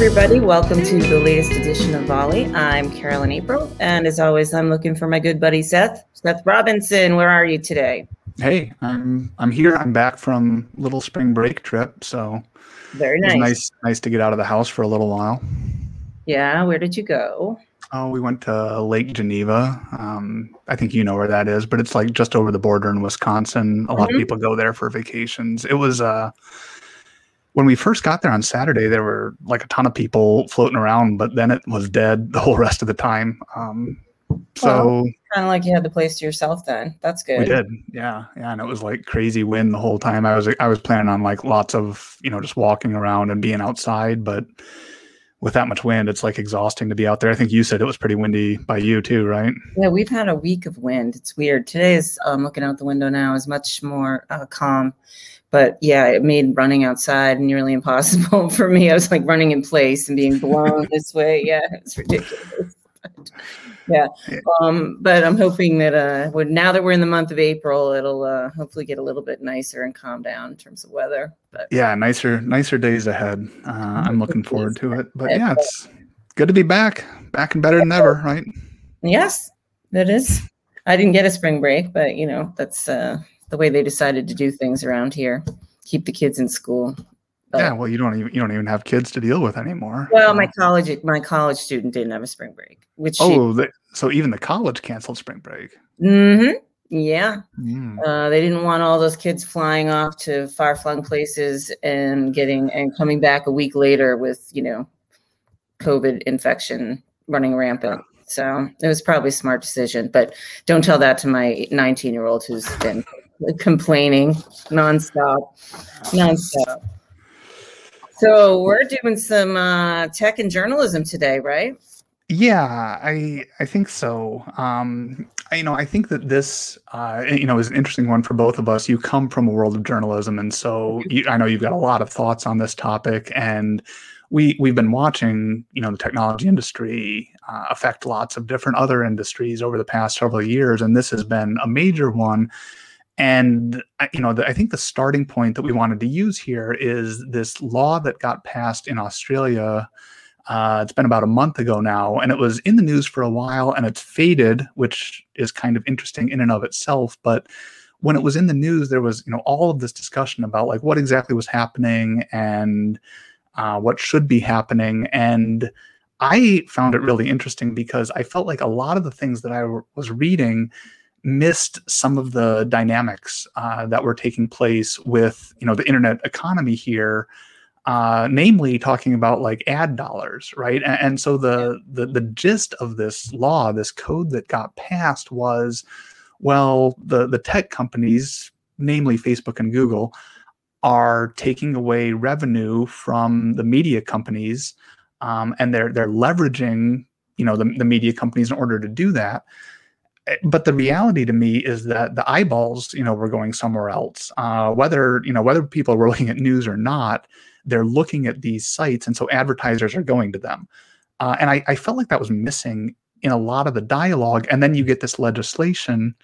everybody. Welcome to the latest edition of Volley. I'm Carolyn April, and as always, I'm looking for my good buddy Seth. Seth Robinson, where are you today? Hey, I'm I'm here. I'm back from little spring break trip, so very nice. nice, nice to get out of the house for a little while. Yeah, where did you go? Oh, we went to Lake Geneva. Um, I think you know where that is, but it's like just over the border in Wisconsin. A mm-hmm. lot of mm-hmm. people go there for vacations. It was uh, when we first got there on Saturday, there were like a ton of people floating around, but then it was dead the whole rest of the time. Um, so well, kind of like you had the place to yourself then. That's good. We did. Yeah. Yeah. And it was like crazy wind the whole time. I was, I was planning on like lots of, you know, just walking around and being outside, but with that much wind, it's like exhausting to be out there. I think you said it was pretty windy by you too, right? Yeah, we've had a week of wind. It's weird. Today is um, looking out the window now is much more uh, calm but yeah, it made running outside nearly impossible for me. I was like running in place and being blown this way. Yeah, it's ridiculous. But, yeah, um, but I'm hoping that uh, when, now that we're in the month of April, it'll uh, hopefully get a little bit nicer and calm down in terms of weather. But yeah, nicer, nicer days ahead. Uh, I'm looking forward to it. But yeah, it's good to be back, back and better than ever, right? Yes, it is. I didn't get a spring break, but you know that's uh, the way they decided to do things around here. Keep the kids in school. But, yeah, well, you don't even you don't even have kids to deal with anymore. Well, my college my college student didn't have a spring break, which oh, she, so even the college canceled spring break. Mm-hmm. Yeah, mm. uh, they didn't want all those kids flying off to far flung places and getting and coming back a week later with you know COVID infection running rampant. So it was probably a smart decision, but don't tell that to my 19 year old who's been complaining nonstop, nonstop. So we're doing some uh, tech and journalism today, right? Yeah, I I think so. Um, I, you know, I think that this, uh, you know, is an interesting one for both of us. You come from a world of journalism, and so you, I know you've got a lot of thoughts on this topic. And we we've been watching, you know, the technology industry uh, affect lots of different other industries over the past several years, and this has been a major one and you know, the, I think the starting point that we wanted to use here is this law that got passed in Australia. Uh, it's been about a month ago now, and it was in the news for a while, and it's faded, which is kind of interesting in and of itself. But when it was in the news, there was you know all of this discussion about like what exactly was happening and uh, what should be happening, and I found it really interesting because I felt like a lot of the things that I w- was reading missed some of the dynamics uh, that were taking place with you know the internet economy here uh, namely talking about like ad dollars right? And, and so the, the the gist of this law this code that got passed was well the the tech companies namely facebook and google are taking away revenue from the media companies um, and they're they're leveraging you know the, the media companies in order to do that but the reality to me is that the eyeballs, you know, were going somewhere else. Uh, whether you know whether people were looking at news or not, they're looking at these sites, and so advertisers are going to them. Uh, and I, I, felt like that was missing in a lot of the dialogue. And then you get this legislation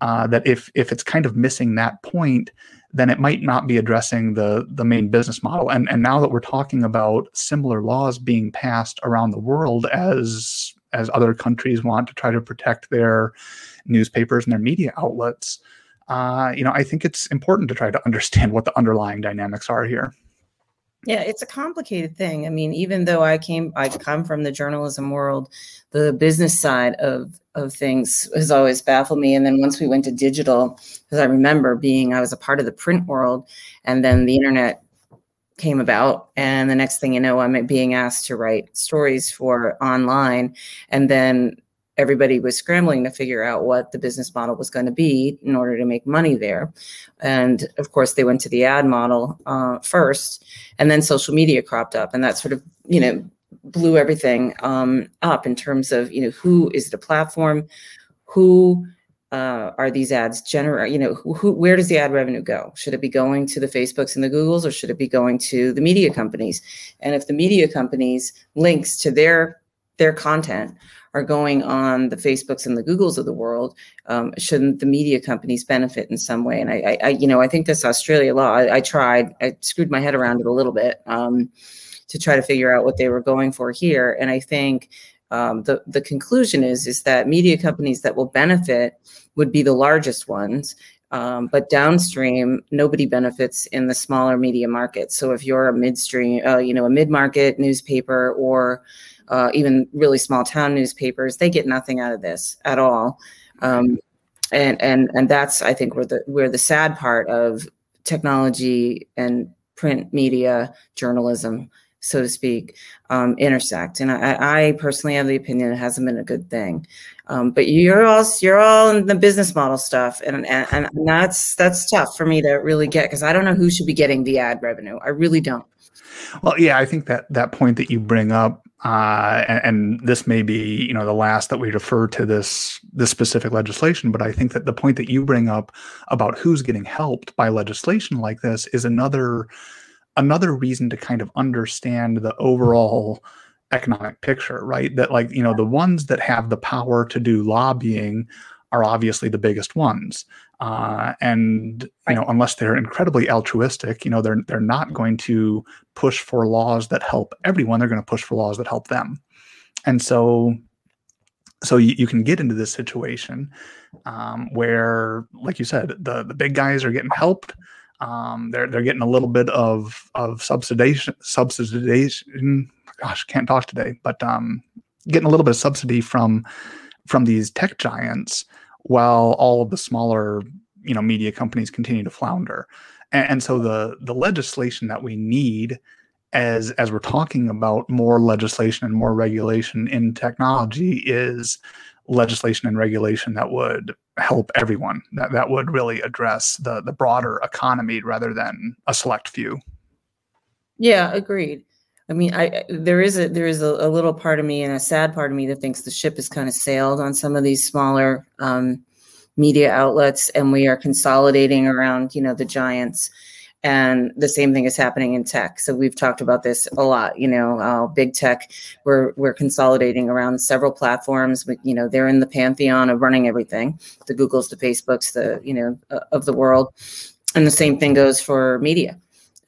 uh, that if if it's kind of missing that point, then it might not be addressing the the main business model. And and now that we're talking about similar laws being passed around the world as as other countries want to try to protect their newspapers and their media outlets, uh, you know, I think it's important to try to understand what the underlying dynamics are here. Yeah, it's a complicated thing. I mean, even though I came, I come from the journalism world, the business side of of things has always baffled me. And then once we went to digital, because I remember being, I was a part of the print world, and then the internet came about and the next thing you know i'm being asked to write stories for online and then everybody was scrambling to figure out what the business model was going to be in order to make money there. And of course they went to the ad model uh, first and then social media cropped up and that sort of you know blew everything um, up in terms of you know who is the platform who uh, are these ads generate? You know, who, who, where does the ad revenue go? Should it be going to the Facebooks and the Googles, or should it be going to the media companies? And if the media companies links to their their content are going on the Facebooks and the Googles of the world, um, shouldn't the media companies benefit in some way? And I, I, you know, I think this Australia law. I, I, tried. I screwed my head around it a little bit. Um, to try to figure out what they were going for here. And I think um, the the conclusion is is that media companies that will benefit would be the largest ones. Um, but downstream, nobody benefits in the smaller media market. So if you're a midstream, uh, you know, a mid-market newspaper or uh, even really small town newspapers, they get nothing out of this at all. Um, and and and that's I think where the where the sad part of technology and print media journalism so to speak, um, intersect. And I, I, personally have the opinion it hasn't been a good thing. Um, but you're all you're all in the business model stuff, and and, and that's that's tough for me to really get because I don't know who should be getting the ad revenue. I really don't. Well, yeah, I think that that point that you bring up, uh, and, and, this may be you know the last that we refer to this this specific legislation, but I think that the point that you bring up about who's getting helped by legislation like this is another another reason to kind of understand the overall economic picture, right? That like, you know, the ones that have the power to do lobbying are obviously the biggest ones. Uh, and you know, unless they're incredibly altruistic, you know, they're they're not going to push for laws that help everyone. They're going to push for laws that help them. And so, so you, you can get into this situation um, where, like you said, the the big guys are getting helped, um, they're they're getting a little bit of of subsidization subsidization. Gosh, can't talk today, but um, getting a little bit of subsidy from from these tech giants, while all of the smaller you know media companies continue to flounder. And, and so the the legislation that we need as as we're talking about more legislation and more regulation in technology is legislation and regulation that would help everyone that, that would really address the the broader economy rather than a select few. Yeah agreed. I mean i there is a there is a, a little part of me and a sad part of me that thinks the ship has kind of sailed on some of these smaller um, media outlets and we are consolidating around you know the giants and the same thing is happening in tech. So we've talked about this a lot you know uh, big tech we're we're consolidating around several platforms but you know they're in the pantheon of running everything the googles the facebooks the you know uh, of the world. And the same thing goes for media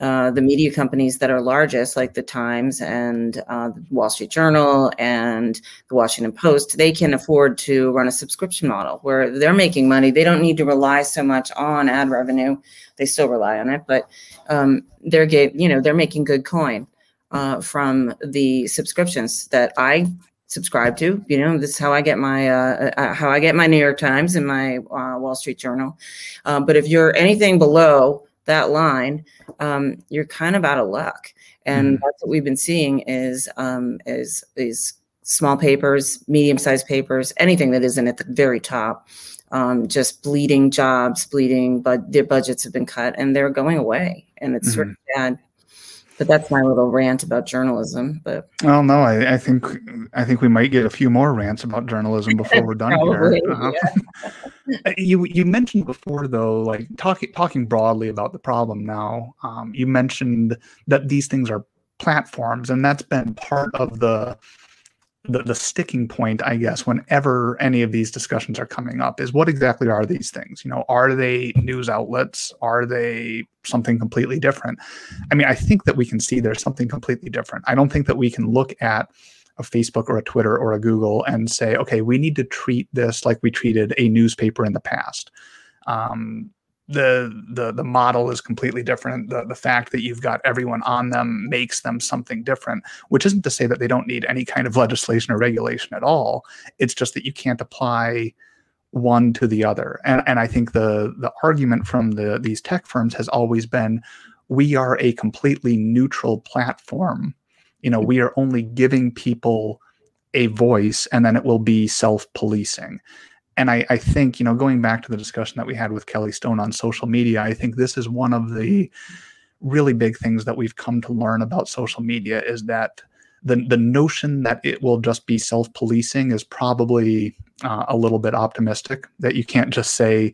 uh, the media companies that are largest, like the Times and uh, the Wall Street Journal and the Washington Post, they can afford to run a subscription model where they're making money. They don't need to rely so much on ad revenue. They still rely on it, but um, they're get, you know they're making good coin uh, from the subscriptions that I subscribe to. You know, this is how I get my uh, uh, how I get my New York Times and my uh, Wall Street Journal. Uh, but if you're anything below that line, um, you're kind of out of luck. And mm. that's what we've been seeing is um, is is small papers, medium sized papers, anything that isn't at the very top, um, just bleeding jobs, bleeding, but their budgets have been cut and they're going away, and it's mm-hmm. sort of bad. But that's my little rant about journalism. But well, no, I, I think I think we might get a few more rants about journalism before we're done Probably, here. Uh-huh. Yeah. Uh, you you mentioned before though, like talking talking broadly about the problem now. Um, you mentioned that these things are platforms, and that's been part of the the, the sticking point, I guess, whenever any of these discussions are coming up is what exactly are these things? You know, are they news outlets? Are they something completely different? I mean, I think that we can see there's something completely different. I don't think that we can look at a Facebook or a Twitter or a Google and say, okay, we need to treat this like we treated a newspaper in the past. Um, the the the model is completely different. The the fact that you've got everyone on them makes them something different, which isn't to say that they don't need any kind of legislation or regulation at all. It's just that you can't apply one to the other. And and I think the the argument from the these tech firms has always been we are a completely neutral platform. You know, we are only giving people a voice and then it will be self-policing and I, I, think you know going back to the discussion that we had with kelly stone on social media i think this is one of the really big things that we've come to learn about social media is that the, the notion that it will just be self-policing is probably uh, a little bit optimistic that you can't just say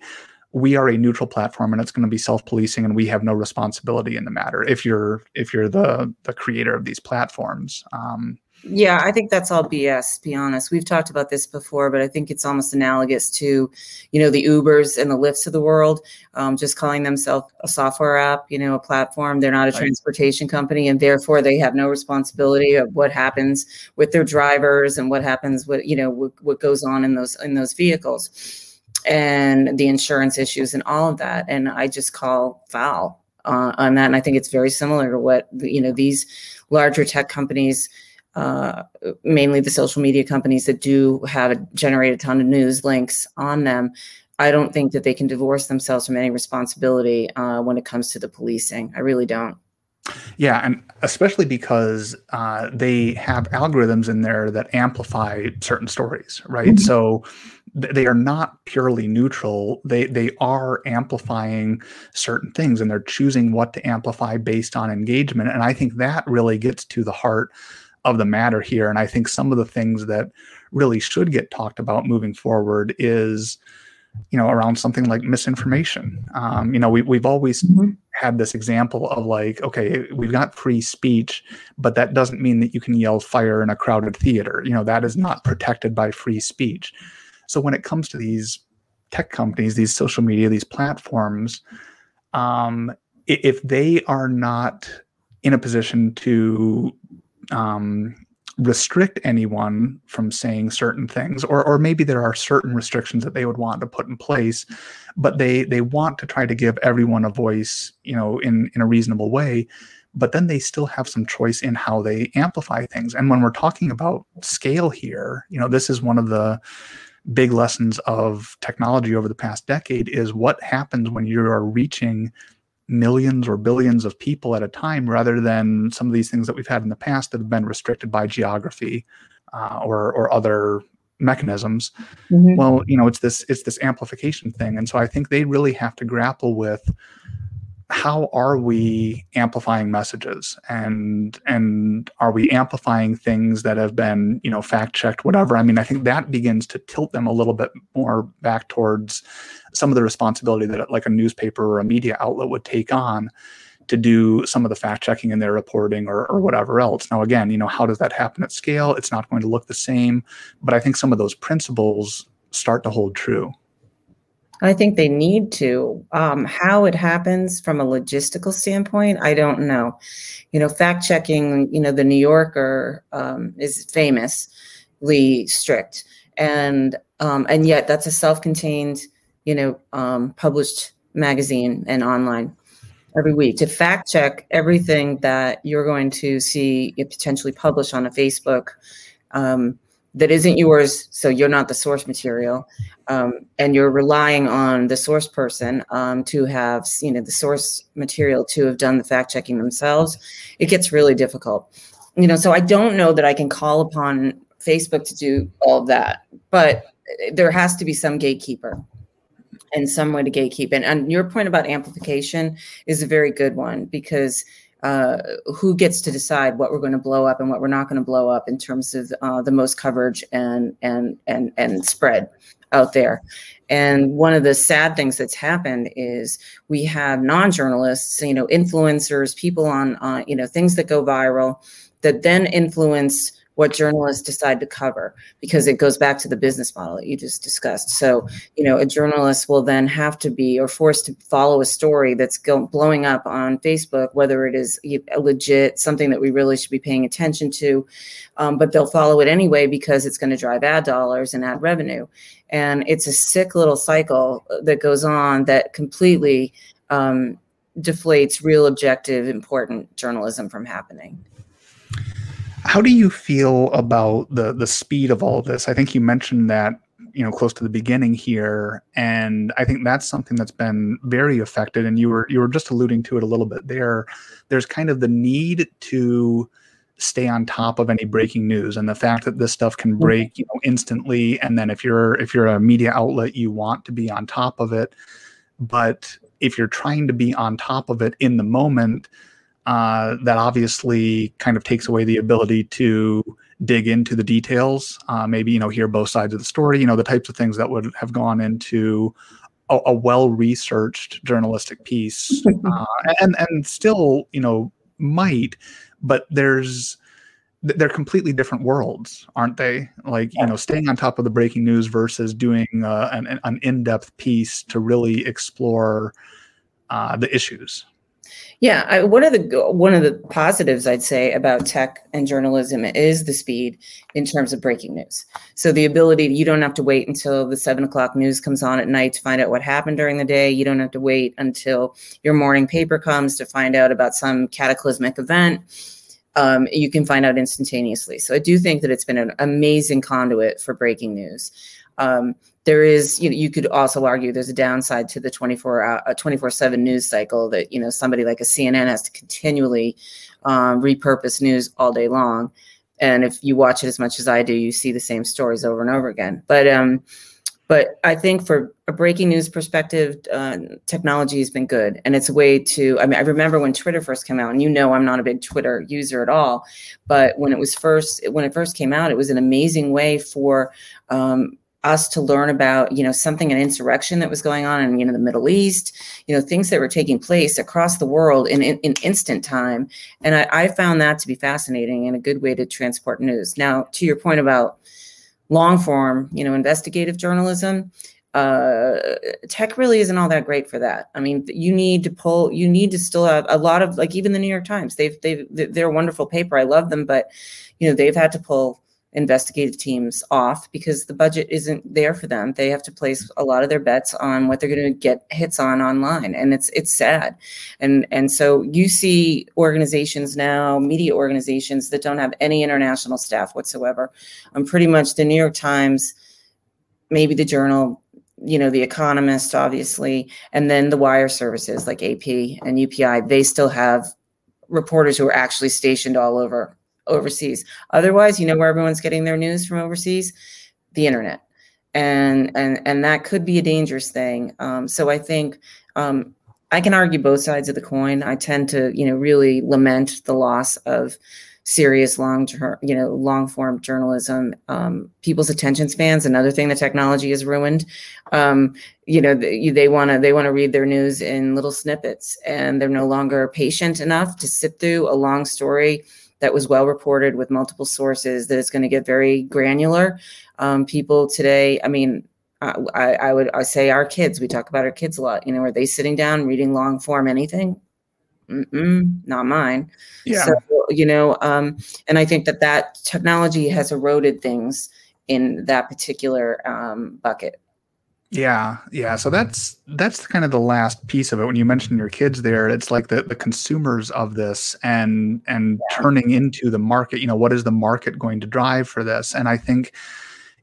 we are a neutral platform and it's going to be self-policing and we have no responsibility in the matter if you're if you're the the creator of these platforms. Um, Yeah, I think that's all BS, to be honest. We've talked about this before, but I think it's almost analogous to, you know, the Ubers and the Lyfts of the world, um, just calling themselves a software app, you know, a platform. They're not a right. transportation company, and therefore they have no responsibility of what happens with their drivers and what happens with, you know, what, what goes on in those in those vehicles and the insurance issues and all of that. And I just call foul uh, on that. And I think it's very similar to what, you know, these larger tech companies – uh, mainly the social media companies that do have generate a ton of news links on them. I don't think that they can divorce themselves from any responsibility uh, when it comes to the policing. I really don't. Yeah, and especially because uh, they have algorithms in there that amplify certain stories, right? Mm-hmm. So th- they are not purely neutral. They they are amplifying certain things, and they're choosing what to amplify based on engagement. And I think that really gets to the heart of the matter here. And I think some of the things that really should get talked about moving forward is, you know, around something like misinformation. Um, you know, we, we've always mm-hmm. had this example of like, okay, we've got free speech, but that doesn't mean that you can yell fire in a crowded theater. You know, that is not protected by free speech. So when it comes to these tech companies, these social media, these platforms, um, if they are not in a position to um, restrict anyone from saying certain things or or maybe there are certain restrictions that they would want to put in place but they they want to try to give everyone a voice you know in in a reasonable way but then they still have some choice in how they amplify things. And when we're talking about scale here you know this is one of the big lessons of technology over the past decade is what happens when you are reaching millions or billions of people at a time rather than some of these things that we've had in the past that have been restricted by geography uh, or or other mechanisms mm-hmm. well you know it's this it's this amplification thing and so i think they really have to grapple with how are we amplifying messages? And and are we amplifying things that have been you know fact checked whatever? I mean i think that begins to tilt them a little bit more back towards some of the responsibility that like a newspaper or a media outlet would take on to do some of the fact checking in their reporting or, or whatever else. Now again you know how does that happen at scale? It's not going to look the same but i think some of those principles start to hold true I think they need to. Um, how it happens from a logistical standpoint, I don't know. You know, fact checking, you know, the New Yorker um, is famously strict. And um, and yet that's a self-contained, you know, um, published magazine and online every week to fact check everything that you're going to see potentially published on a Facebook um, that isn't yours, so you're not the source material, um, and you're relying on the source person um, to have you know the source material to have done the fact checking themselves, it gets really difficult. You know, so I don't know that I can call upon Facebook to do all of that, but there has to be some gatekeeper and some way to gatekeep. And, and your point about amplification is a very good one because uh, who gets to decide what we're going to blow up and what we're not going to blow up in terms of uh, the most coverage and and and and spread out there. And one of the sad things that's happened is we have non-journalists, you know, influencers, people on, uh, you know, things that go viral that then influence what journalists decide to cover because it goes back to the business model that you just discussed. So, you know, a journalist will then have to be or forced to follow a story that's go, blowing up on Facebook, whether it is legit, something that we really should be paying attention to, um, but they'll follow it anyway because it's going to drive ad dollars and ad revenue. And it's a sick little cycle that goes on that completely um, deflates real objective, important journalism from happening. How do you feel about the the speed of all of this? I think you mentioned that you know close to the beginning here and i think that's something that's been very affected and you were you were just alluding to it a little bit there there's kind of the need to stay on top of any breaking news and the fact that this stuff can mm-hmm. break you know instantly and then if you're if you're a media outlet you want to be on top of it but if you're trying to be on top of it in the moment uh, that obviously kind of takes away the ability to dig into the details, uh, maybe you know hear both sides of the story, you know the types of things that would have gone into a, a well-researched journalistic piece, uh, and and still you know might, but there's they're completely different worlds, aren't they? Like you know, staying on top of the breaking news versus doing uh, an, an in-depth piece to really explore uh, the issues. Yeah, I, one of the one of the positives I'd say about tech and journalism is the speed in terms of breaking news. So the ability you don't have to wait until the seven o'clock news comes on at night to find out what happened during the day. You don't have to wait until your morning paper comes to find out about some cataclysmic event. Um, you can find out instantaneously. So I do think that it's been an amazing conduit for breaking news. Um, there is you know you could also argue there's a downside to the 24 uh, 24 7 news cycle that you know somebody like a cnn has to continually um, repurpose news all day long. And if you watch it as much as i do you see the same stories over and over again. But um but i think for a breaking news perspective uh, technology has been good. And it's a way to i mean i remember when twitter first came out and you know i'm not a big twitter user at all. But when it was first when it first came out it was an amazing way for um, us to learn about you know something an insurrection that was going on in you know the middle east you know things that were taking place across the world in, in, in instant time. And I, I, found that to be fascinating and a good way to transport news. Now to your point about long form you know investigative journalism uh, tech really isn't all that great for that. I mean you need to pull you need to still have a lot of like even the new york times they've they've they're a wonderful paper. I love them but you know they've had to pull investigative teams off because the budget isn't there for them. They have to place a lot of their bets on what they're going to get hits on online, and it's it's sad. And and so you see organizations now, media organizations that don't have any international staff whatsoever. I'm um, pretty much the New York Times, maybe the Journal. You know, The Economist, obviously, and then the wire services like AP and UPI, they still have reporters who are actually stationed all over overseas. Otherwise, you know where everyone's getting their news from overseas? The internet. And and and that could be a dangerous thing. Um, so I think um, I can argue both sides of the coin. I tend to, you know, really lament the loss of serious long term, you know, long form journalism. Um, people's attention spans, another thing that technology has ruined. Um, you know, they want to they want to read their news in little snippets, and they're no longer patient enough to sit through a long story that was well reported with multiple sources that it's going to get very granular. Um, people today, I mean, I, I would I say our kids. We talk about our kids a lot. You know, are they sitting down reading long form anything? Mm-mm, not mine. Yeah. So you know, um, and I think that that technology has eroded things in that particular um, bucket. Yeah, yeah. So that's that's kind of the last piece of it. When you mentioned your kids there, it's like the the consumers of this and and yeah. turning into the market. You know, what is the market going to drive for this? And I think,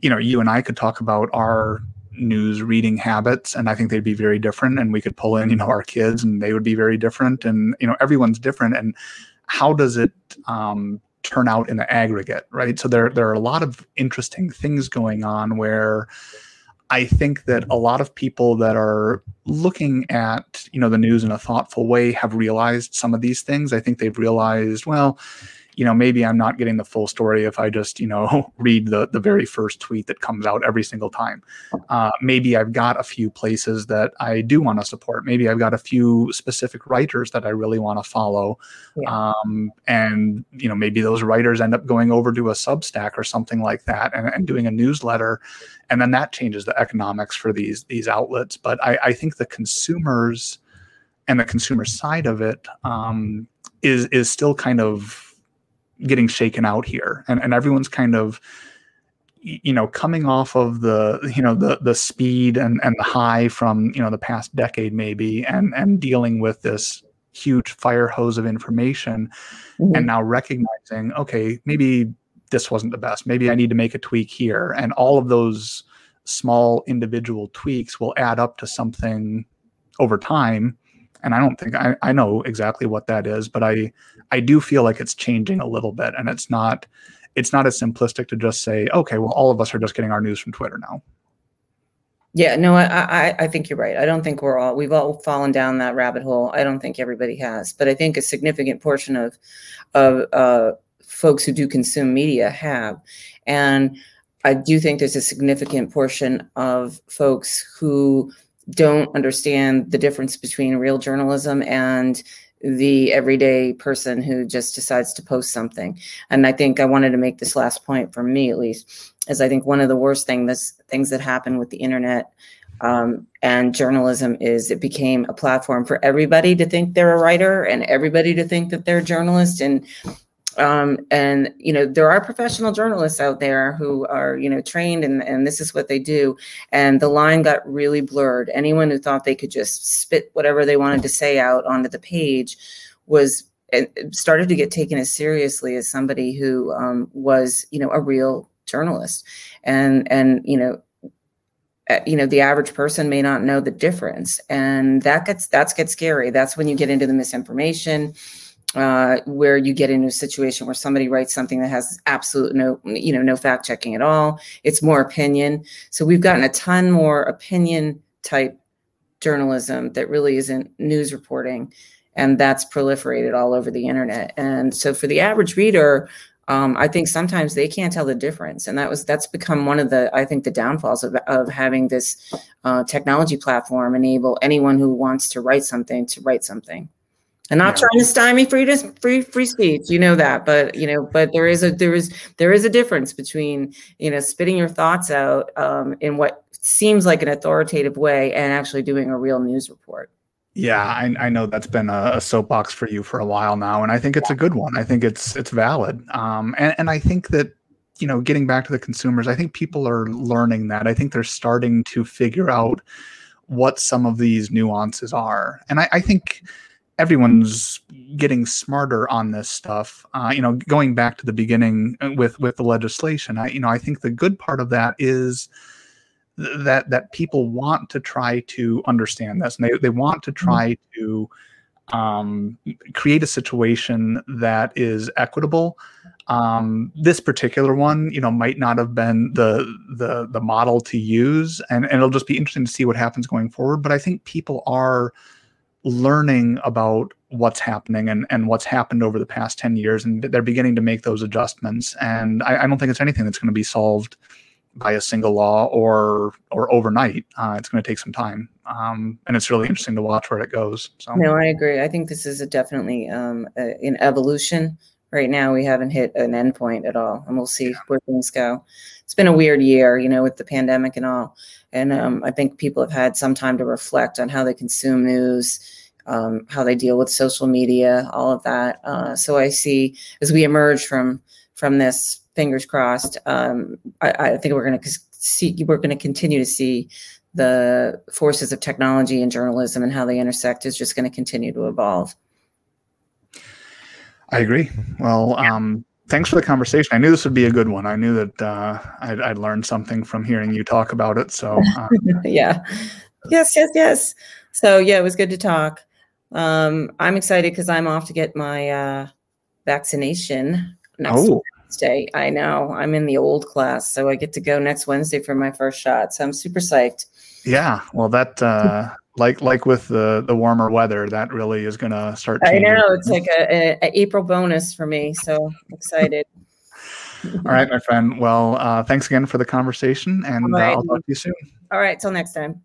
you know, you and I could talk about our news reading habits and i think they'd be very different and we could pull in you know our kids and they would be very different and you know everyone's different and how does it um, turn out in the aggregate right so there there are a lot of interesting things going on where I think that a lot of people that are looking at you know the news in a thoughtful way have realized some of these things. I think they've realized, well, you know, maybe I'm not getting the full story if I just, you know, read the the very first tweet that comes out every single time. Uh, maybe I've got a few places that I do want to support. Maybe I've got a few specific writers that I really want to follow, yeah. um, and you know, maybe those writers end up going over to a Substack or something like that and, and doing a newsletter, and then that changes the economics for these these outlets. But I, I think the consumers and the consumer side of it um, is is still kind of getting shaken out here. And, and everyone's kind of you know coming off of the you know the the speed and and the high from you know the past decade maybe and and dealing with this huge fire hose of information mm-hmm. and now recognizing okay maybe this wasn't the best. Maybe i need to make a tweak here. And all of those small individual tweaks will add up to something over time and I don't think I, I know exactly what that is, but I I do feel like it's changing a little bit, and it's not it's not as simplistic to just say, okay, well, all of us are just getting our news from Twitter now. Yeah, no, I, I, I think you're right. I don't think we're all we've all fallen down that rabbit hole. I don't think everybody has, but I think a significant portion of of uh, folks who do consume media have, and I do think there's a significant portion of folks who don't understand the difference between real journalism and the everyday person who just decides to post something. And I think I wanted to make this last point for me at least, is I think one of the worst thing that's things that happen with the internet um, and journalism is it became a platform for everybody to think they're a writer and everybody to think that they're a journalist and um, and you know there are professional journalists out there who are you know trained and, and this is what they do. And the line got really blurred. Anyone who thought they could just spit whatever they wanted to say out onto the page was started to get taken as seriously as somebody who um, was you know a real journalist. And and you know uh, you know the average person may not know the difference. And that gets that's gets scary. That's when you get into the misinformation uh, where you get into a situation where somebody writes something that has absolute no, you know, no fact checking at all. It's more opinion. So we've gotten a ton more opinion type journalism that really isn't news reporting, and that's proliferated all over the internet. And so for the average reader, um, I think sometimes they can't tell the difference, and that was that's become one of the I think the downfalls of of having this uh, technology platform enable anyone who wants to write something to write something and not yeah. trying to stymie free to free free speech you know that but you know but there is a there is there is a difference between you know spitting your thoughts out um, in what seems like an authoritative way and actually doing a real news report. Yeah i, I know that's been a, a, soapbox for you for a while now and i think it's yeah. a good one. I think it's it's valid. Um, and, and i think that you know getting back to the consumers i think people are learning that. I think they're starting to figure out what some of these nuances are. And i, I think everyone's getting smarter on this stuff. Uh, you know, going back to the beginning uh, with with the legislation, I you know I think the good part of that is that that people want to try to understand this, and they they want to mm-hmm. try to um, create a situation that is equitable. Um, this particular one, you know, might not have been the the the model to use, and, and it'll just be interesting to see what happens going forward. But I think people are learning about what's happening and, and what's happened over the past 10 years and they're beginning to make those adjustments. And i, I don't think it's anything that's going to be solved by a single law or or overnight. Uh, it's going to take some time. Um, and it's really interesting to watch where it goes so. No i agree. I think this is a definitely um, a, an evolution. Right now we haven't hit an endpoint at all and we'll see yeah. where things go. It's been a weird year you know with the pandemic and all. And um, i think people have had some time to reflect on how they consume news um, how they deal with social media, all of that. Uh, so I see as we emerge from from this, fingers crossed. Um, I, I, think we're going to see we're going to continue to see the forces of technology and journalism and how they intersect is just going to continue to evolve. I agree. Well, um, thanks for the conversation. I knew this would be a good one. I knew that uh, I'd, I'd learned something from hearing you talk about it. So, uh, yeah, yes, yes, yes. So, yeah, it was good to talk. Um, I'm excited because I'm off to get my uh, vaccination next oh. Wednesday. I know I'm in the old class, so I get to go next Wednesday for my first shot. So I'm super psyched. Yeah, well, that uh, like like with the the warmer weather, that really is going to start. Changing. I know it's like a, a, a, April bonus for me, so excited. All right, my friend. Well, uh, thanks again for the conversation, and uh. I'll talk to you soon. All right, till next time.